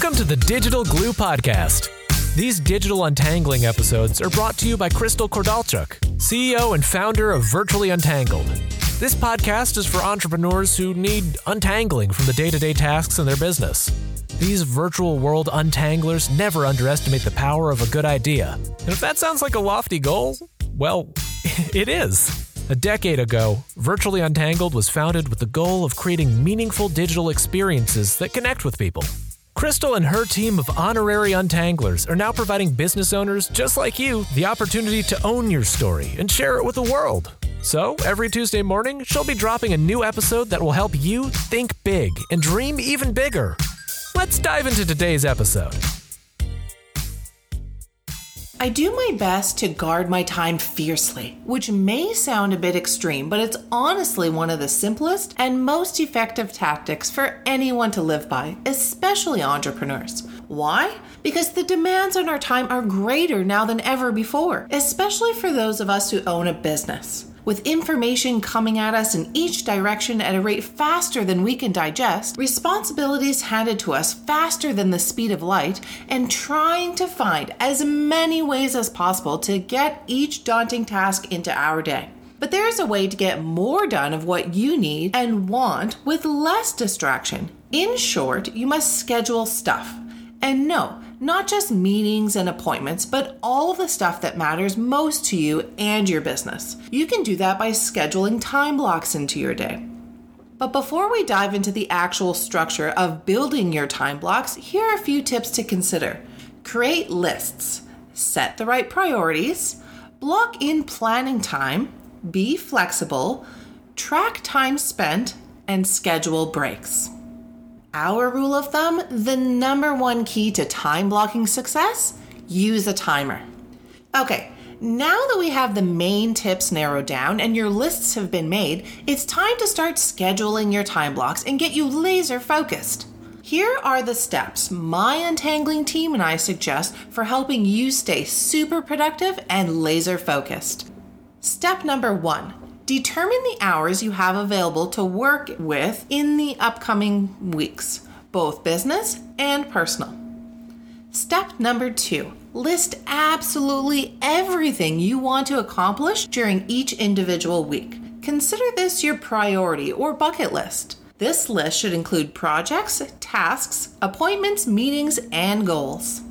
Welcome to the Digital Glue Podcast. These digital untangling episodes are brought to you by Crystal Kordalchuk, CEO and founder of Virtually Untangled. This podcast is for entrepreneurs who need untangling from the day to day tasks in their business. These virtual world untanglers never underestimate the power of a good idea. And if that sounds like a lofty goal, well, it is. A decade ago, Virtually Untangled was founded with the goal of creating meaningful digital experiences that connect with people. Crystal and her team of honorary untanglers are now providing business owners just like you the opportunity to own your story and share it with the world. So, every Tuesday morning, she'll be dropping a new episode that will help you think big and dream even bigger. Let's dive into today's episode. I do my best to guard my time fiercely, which may sound a bit extreme, but it's honestly one of the simplest and most effective tactics for anyone to live by, especially entrepreneurs. Why? Because the demands on our time are greater now than ever before, especially for those of us who own a business with information coming at us in each direction at a rate faster than we can digest, responsibilities handed to us faster than the speed of light, and trying to find as many ways as possible to get each daunting task into our day. But there is a way to get more done of what you need and want with less distraction. In short, you must schedule stuff. And no, not just meetings and appointments, but all the stuff that matters most to you and your business. You can do that by scheduling time blocks into your day. But before we dive into the actual structure of building your time blocks, here are a few tips to consider. Create lists, set the right priorities, block in planning time, be flexible, track time spent, and schedule breaks. Our rule of thumb the number one key to time blocking success use a timer. Okay, now that we have the main tips narrowed down and your lists have been made, it's time to start scheduling your time blocks and get you laser focused. Here are the steps my untangling team and I suggest for helping you stay super productive and laser focused. Step number one Determine the hours you have available to work with in the upcoming weeks, both business and personal. Step number two list absolutely everything you want to accomplish during each individual week. Consider this your priority or bucket list. This list should include projects, tasks, appointments, meetings, and goals.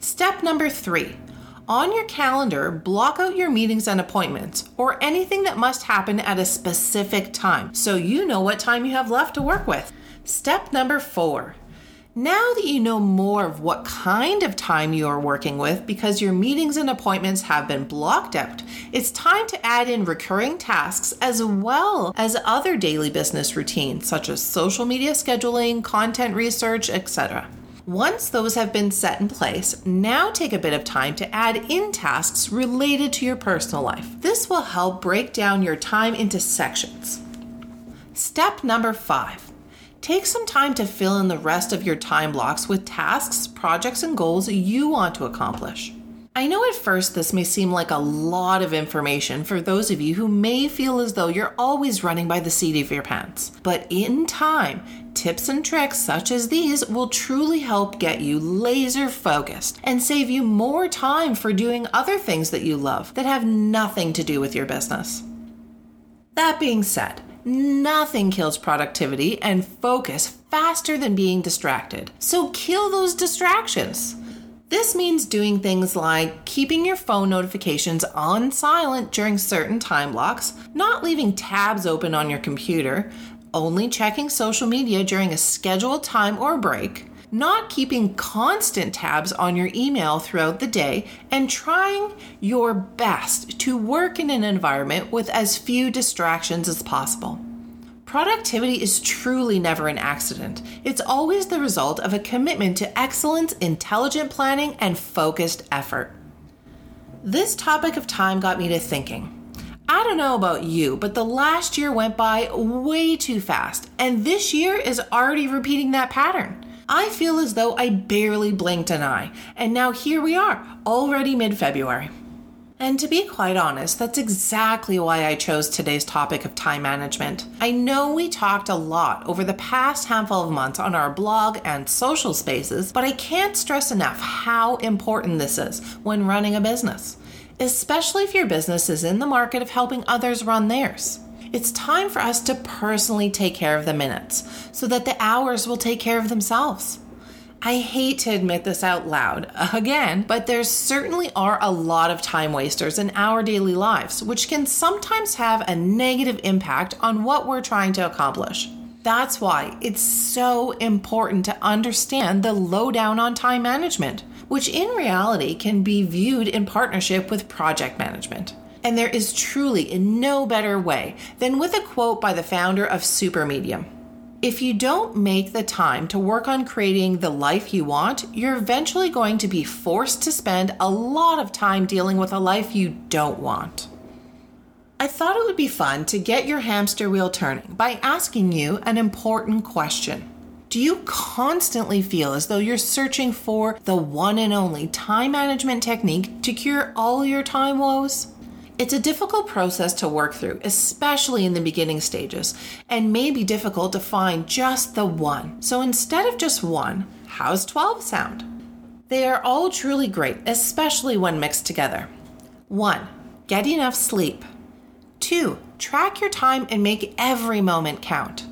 Step number three on your calendar, block out your meetings and appointments or anything that must happen at a specific time so you know what time you have left to work with. Step number four. Now that you know more of what kind of time you are working with because your meetings and appointments have been blocked out, it's time to add in recurring tasks as well as other daily business routines such as social media scheduling, content research, etc. Once those have been set in place, now take a bit of time to add in tasks related to your personal life. This will help break down your time into sections. Step number five take some time to fill in the rest of your time blocks with tasks, projects, and goals you want to accomplish. I know at first this may seem like a lot of information for those of you who may feel as though you're always running by the seat of your pants. But in time, tips and tricks such as these will truly help get you laser focused and save you more time for doing other things that you love that have nothing to do with your business. That being said, nothing kills productivity and focus faster than being distracted. So kill those distractions. This means doing things like keeping your phone notifications on silent during certain time blocks, not leaving tabs open on your computer, only checking social media during a scheduled time or break, not keeping constant tabs on your email throughout the day, and trying your best to work in an environment with as few distractions as possible. Productivity is truly never an accident. It's always the result of a commitment to excellence, intelligent planning, and focused effort. This topic of time got me to thinking. I don't know about you, but the last year went by way too fast, and this year is already repeating that pattern. I feel as though I barely blinked an eye, and now here we are, already mid February. And to be quite honest, that's exactly why I chose today's topic of time management. I know we talked a lot over the past handful of months on our blog and social spaces, but I can't stress enough how important this is when running a business, especially if your business is in the market of helping others run theirs. It's time for us to personally take care of the minutes so that the hours will take care of themselves. I hate to admit this out loud again, but there certainly are a lot of time wasters in our daily lives, which can sometimes have a negative impact on what we're trying to accomplish. That's why it's so important to understand the lowdown on time management, which in reality can be viewed in partnership with project management. And there is truly no better way than with a quote by the founder of Supermedium. If you don't make the time to work on creating the life you want, you're eventually going to be forced to spend a lot of time dealing with a life you don't want. I thought it would be fun to get your hamster wheel turning by asking you an important question. Do you constantly feel as though you're searching for the one and only time management technique to cure all your time woes? It's a difficult process to work through, especially in the beginning stages, and may be difficult to find just the one. So instead of just one, how's 12 sound? They are all truly great, especially when mixed together. 1. Get enough sleep. 2. Track your time and make every moment count.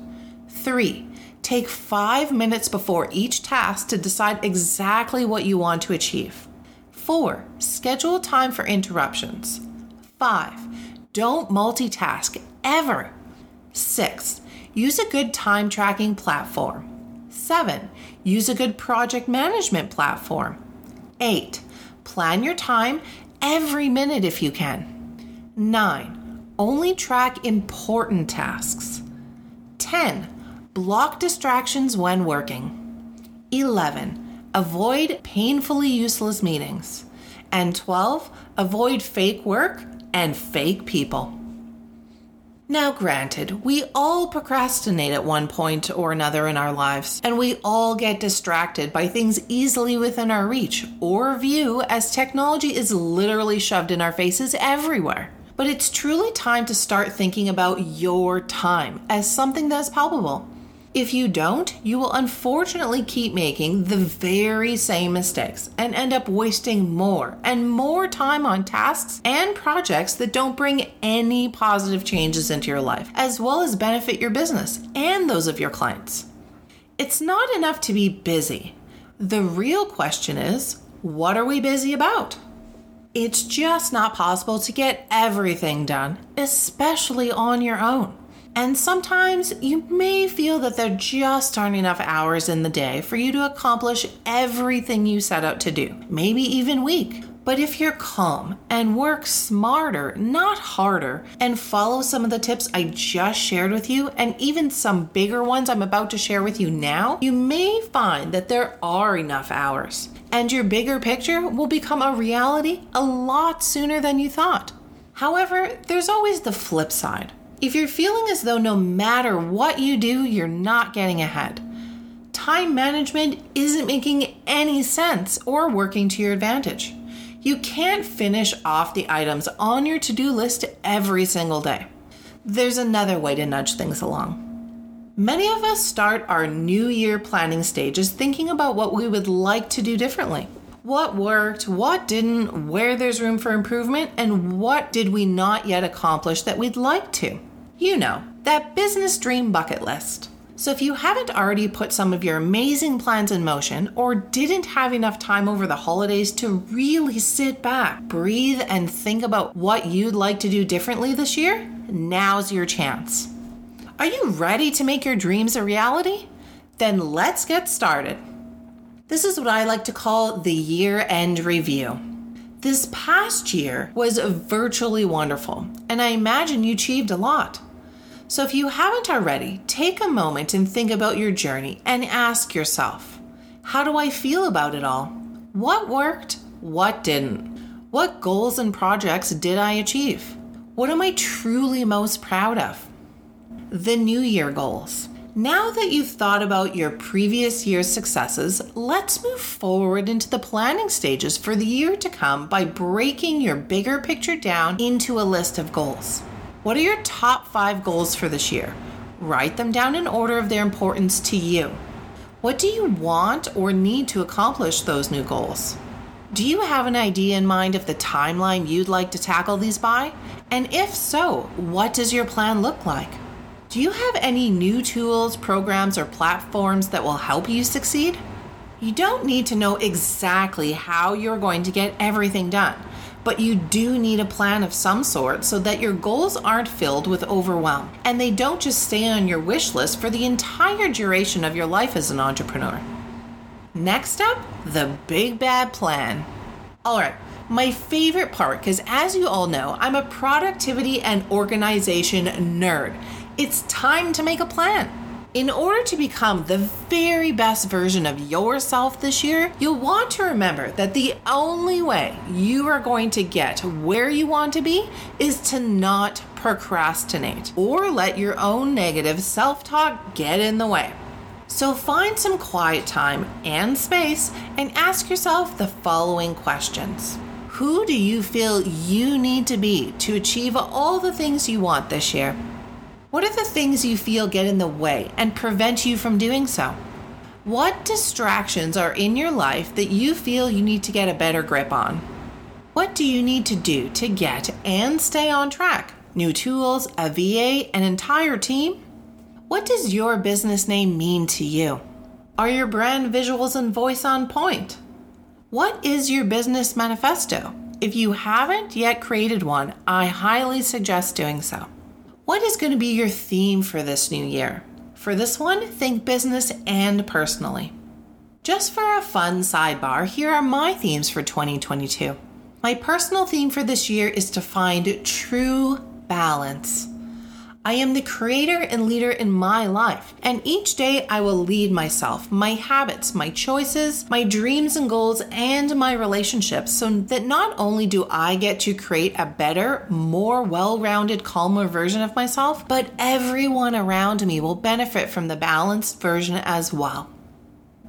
3. Take 5 minutes before each task to decide exactly what you want to achieve. 4. Schedule time for interruptions. Five, don't multitask ever. Six, use a good time tracking platform. Seven, use a good project management platform. Eight, plan your time every minute if you can. Nine, only track important tasks. 10. Block distractions when working. 11. Avoid painfully useless meetings. And 12. Avoid fake work and fake people. Now, granted, we all procrastinate at one point or another in our lives, and we all get distracted by things easily within our reach or view as technology is literally shoved in our faces everywhere. But it's truly time to start thinking about your time as something that's palpable. If you don't, you will unfortunately keep making the very same mistakes and end up wasting more and more time on tasks and projects that don't bring any positive changes into your life, as well as benefit your business and those of your clients. It's not enough to be busy. The real question is what are we busy about? It's just not possible to get everything done, especially on your own. And sometimes you may feel that there just aren't enough hours in the day for you to accomplish everything you set out to do, maybe even week. But if you're calm and work smarter, not harder, and follow some of the tips I just shared with you, and even some bigger ones I'm about to share with you now, you may find that there are enough hours. And your bigger picture will become a reality a lot sooner than you thought. However, there's always the flip side. If you're feeling as though no matter what you do, you're not getting ahead, time management isn't making any sense or working to your advantage. You can't finish off the items on your to do list every single day. There's another way to nudge things along. Many of us start our new year planning stages thinking about what we would like to do differently. What worked, what didn't, where there's room for improvement, and what did we not yet accomplish that we'd like to. You know, that business dream bucket list. So, if you haven't already put some of your amazing plans in motion or didn't have enough time over the holidays to really sit back, breathe, and think about what you'd like to do differently this year, now's your chance. Are you ready to make your dreams a reality? Then let's get started. This is what I like to call the year end review. This past year was virtually wonderful, and I imagine you achieved a lot. So, if you haven't already, take a moment and think about your journey and ask yourself How do I feel about it all? What worked? What didn't? What goals and projects did I achieve? What am I truly most proud of? The New Year goals. Now that you've thought about your previous year's successes, let's move forward into the planning stages for the year to come by breaking your bigger picture down into a list of goals. What are your top five goals for this year? Write them down in order of their importance to you. What do you want or need to accomplish those new goals? Do you have an idea in mind of the timeline you'd like to tackle these by? And if so, what does your plan look like? Do you have any new tools, programs, or platforms that will help you succeed? You don't need to know exactly how you're going to get everything done, but you do need a plan of some sort so that your goals aren't filled with overwhelm and they don't just stay on your wish list for the entire duration of your life as an entrepreneur. Next up, the big bad plan. All right, my favorite part, because as you all know, I'm a productivity and organization nerd. It's time to make a plan. In order to become the very best version of yourself this year, you'll want to remember that the only way you are going to get where you want to be is to not procrastinate or let your own negative self talk get in the way. So find some quiet time and space and ask yourself the following questions. Who do you feel you need to be to achieve all the things you want this year? What are the things you feel get in the way and prevent you from doing so? What distractions are in your life that you feel you need to get a better grip on? What do you need to do to get and stay on track? New tools, a VA, an entire team? What does your business name mean to you? Are your brand visuals and voice on point? What is your business manifesto? If you haven't yet created one, I highly suggest doing so. What is going to be your theme for this new year? For this one, think business and personally. Just for a fun sidebar, here are my themes for 2022. My personal theme for this year is to find true balance. I am the creator and leader in my life, and each day I will lead myself, my habits, my choices, my dreams and goals, and my relationships so that not only do I get to create a better, more well rounded, calmer version of myself, but everyone around me will benefit from the balanced version as well.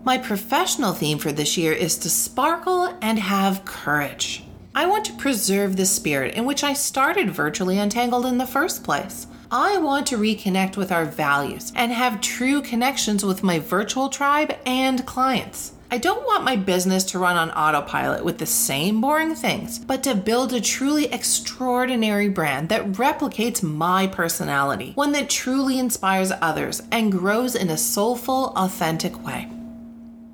My professional theme for this year is to sparkle and have courage. I want to preserve the spirit in which I started Virtually Untangled in the first place. I want to reconnect with our values and have true connections with my virtual tribe and clients. I don't want my business to run on autopilot with the same boring things, but to build a truly extraordinary brand that replicates my personality, one that truly inspires others and grows in a soulful, authentic way.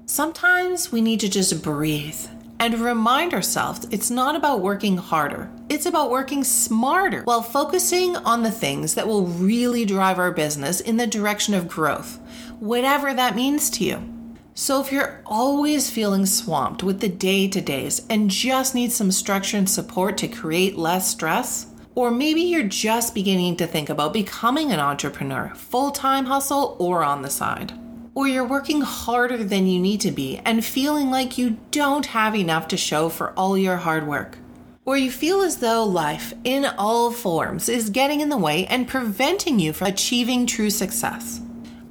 Sometimes we need to just breathe and remind ourselves it's not about working harder, it's about working smarter while focusing on the things that will really drive our business in the direction of growth, whatever that means to you. So, if you're always feeling swamped with the day to days and just need some structure and support to create less stress, or maybe you're just beginning to think about becoming an entrepreneur, full time hustle, or on the side or you're working harder than you need to be and feeling like you don't have enough to show for all your hard work. Or you feel as though life, in all forms, is getting in the way and preventing you from achieving true success.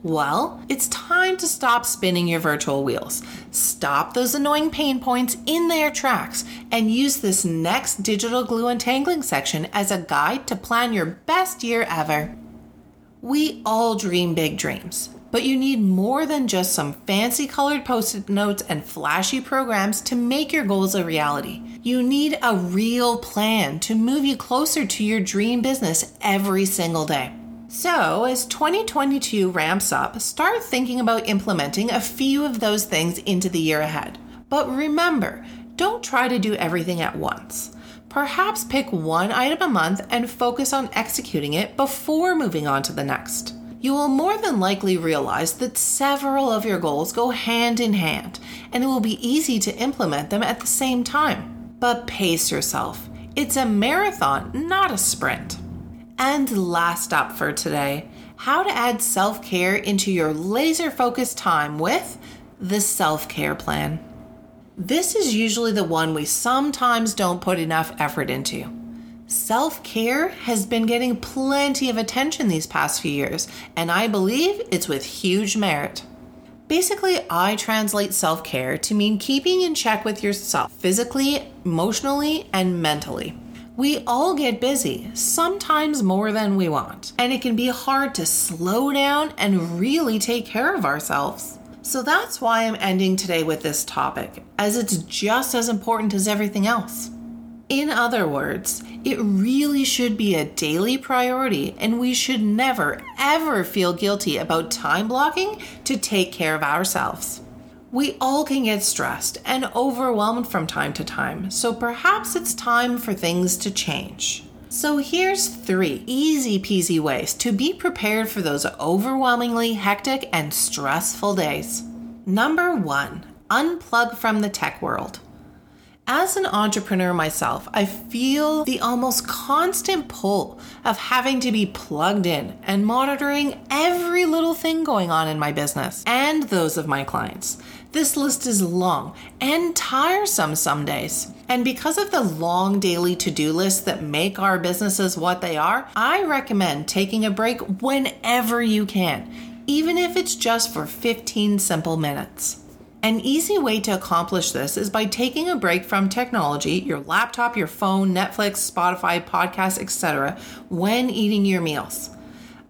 Well, it's time to stop spinning your virtual wheels. Stop those annoying pain points in their tracks and use this next digital glue untangling section as a guide to plan your best year ever. We all dream big dreams, but you need more than just some fancy colored post it notes and flashy programs to make your goals a reality. You need a real plan to move you closer to your dream business every single day. So, as 2022 ramps up, start thinking about implementing a few of those things into the year ahead. But remember, don't try to do everything at once. Perhaps pick one item a month and focus on executing it before moving on to the next you will more than likely realize that several of your goals go hand in hand, and it will be easy to implement them at the same time. But pace yourself. It's a marathon, not a sprint. And last up for today, how to add self care into your laser focused time with the self care plan. This is usually the one we sometimes don't put enough effort into. Self care has been getting plenty of attention these past few years, and I believe it's with huge merit. Basically, I translate self care to mean keeping in check with yourself physically, emotionally, and mentally. We all get busy, sometimes more than we want, and it can be hard to slow down and really take care of ourselves. So that's why I'm ending today with this topic, as it's just as important as everything else. In other words, it really should be a daily priority, and we should never, ever feel guilty about time blocking to take care of ourselves. We all can get stressed and overwhelmed from time to time, so perhaps it's time for things to change. So, here's three easy peasy ways to be prepared for those overwhelmingly hectic and stressful days. Number one, unplug from the tech world. As an entrepreneur myself, I feel the almost constant pull of having to be plugged in and monitoring every little thing going on in my business and those of my clients. This list is long and tiresome some days. And because of the long daily to do lists that make our businesses what they are, I recommend taking a break whenever you can, even if it's just for 15 simple minutes. An easy way to accomplish this is by taking a break from technology, your laptop, your phone, Netflix, Spotify, podcasts, etc., when eating your meals.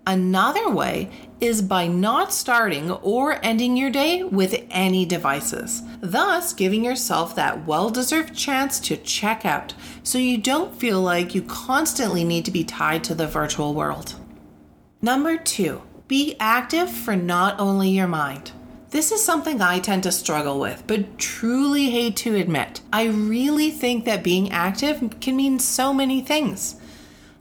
Another way is by not starting or ending your day with any devices, thus giving yourself that well deserved chance to check out so you don't feel like you constantly need to be tied to the virtual world. Number two, be active for not only your mind. This is something I tend to struggle with, but truly hate to admit. I really think that being active can mean so many things.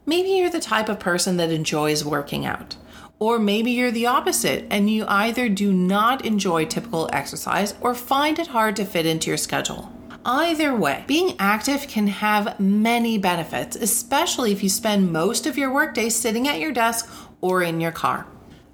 Maybe you're the type of person that enjoys working out. Or maybe you're the opposite and you either do not enjoy typical exercise or find it hard to fit into your schedule. Either way, being active can have many benefits, especially if you spend most of your workday sitting at your desk or in your car.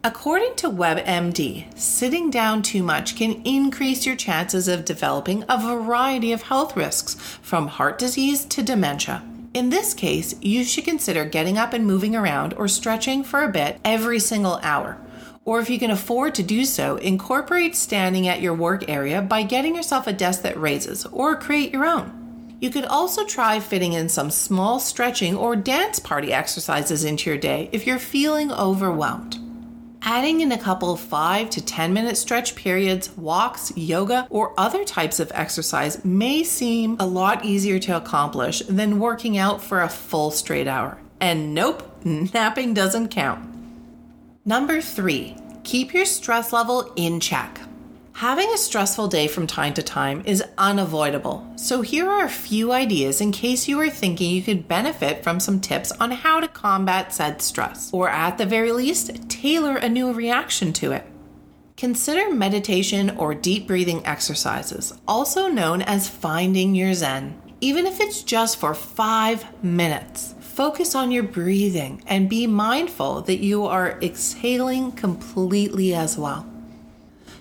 According to WebMD, sitting down too much can increase your chances of developing a variety of health risks, from heart disease to dementia. In this case, you should consider getting up and moving around or stretching for a bit every single hour. Or if you can afford to do so, incorporate standing at your work area by getting yourself a desk that raises or create your own. You could also try fitting in some small stretching or dance party exercises into your day if you're feeling overwhelmed. Adding in a couple 5 to 10 minute stretch periods, walks, yoga, or other types of exercise may seem a lot easier to accomplish than working out for a full straight hour. And nope, napping doesn't count. Number 3, keep your stress level in check. Having a stressful day from time to time is unavoidable, so here are a few ideas in case you are thinking you could benefit from some tips on how to combat said stress, or at the very least, tailor a new reaction to it. Consider meditation or deep breathing exercises, also known as finding your Zen. Even if it's just for five minutes, focus on your breathing and be mindful that you are exhaling completely as well.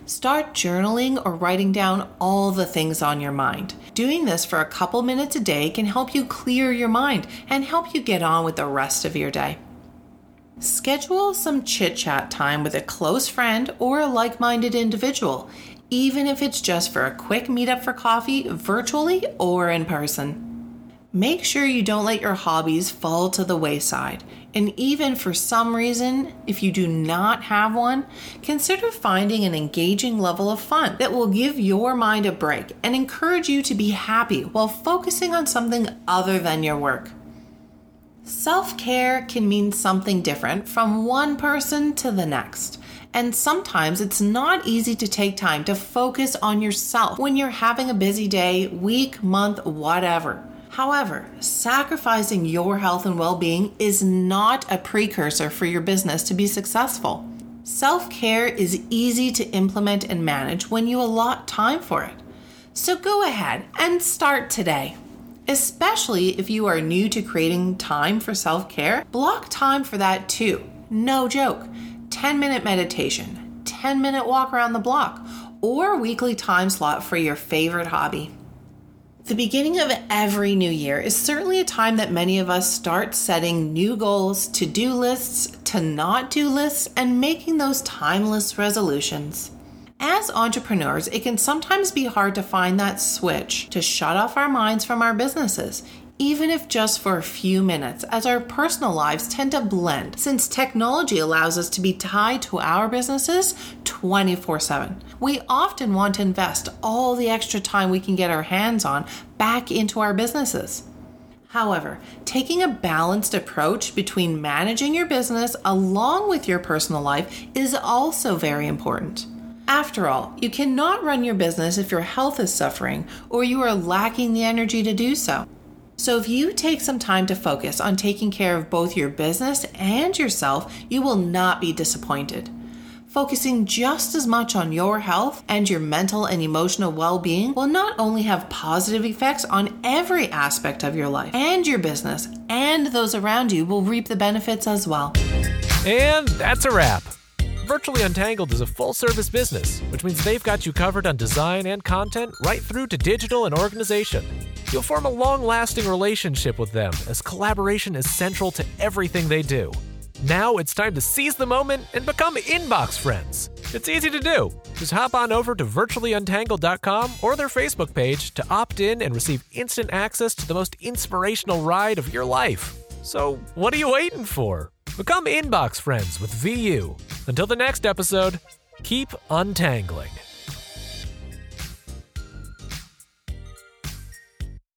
Start journaling or writing down all the things on your mind. Doing this for a couple minutes a day can help you clear your mind and help you get on with the rest of your day. Schedule some chit chat time with a close friend or a like minded individual, even if it's just for a quick meetup for coffee, virtually or in person. Make sure you don't let your hobbies fall to the wayside. And even for some reason, if you do not have one, consider finding an engaging level of fun that will give your mind a break and encourage you to be happy while focusing on something other than your work. Self care can mean something different from one person to the next. And sometimes it's not easy to take time to focus on yourself when you're having a busy day, week, month, whatever. However, sacrificing your health and well being is not a precursor for your business to be successful. Self care is easy to implement and manage when you allot time for it. So go ahead and start today. Especially if you are new to creating time for self care, block time for that too. No joke. 10 minute meditation, 10 minute walk around the block, or weekly time slot for your favorite hobby. The beginning of every new year is certainly a time that many of us start setting new goals, to do lists, to not do lists, and making those timeless resolutions. As entrepreneurs, it can sometimes be hard to find that switch to shut off our minds from our businesses, even if just for a few minutes, as our personal lives tend to blend since technology allows us to be tied to our businesses 24 7. We often want to invest all the extra time we can get our hands on back into our businesses. However, taking a balanced approach between managing your business along with your personal life is also very important. After all, you cannot run your business if your health is suffering or you are lacking the energy to do so. So, if you take some time to focus on taking care of both your business and yourself, you will not be disappointed. Focusing just as much on your health and your mental and emotional well being will not only have positive effects on every aspect of your life and your business, and those around you will reap the benefits as well. And that's a wrap. Virtually Untangled is a full service business, which means they've got you covered on design and content right through to digital and organization. You'll form a long lasting relationship with them as collaboration is central to everything they do. Now it's time to seize the moment and become inbox friends. It's easy to do. Just hop on over to virtuallyuntangled.com or their Facebook page to opt in and receive instant access to the most inspirational ride of your life. So, what are you waiting for? Become inbox friends with VU. Until the next episode, keep untangling.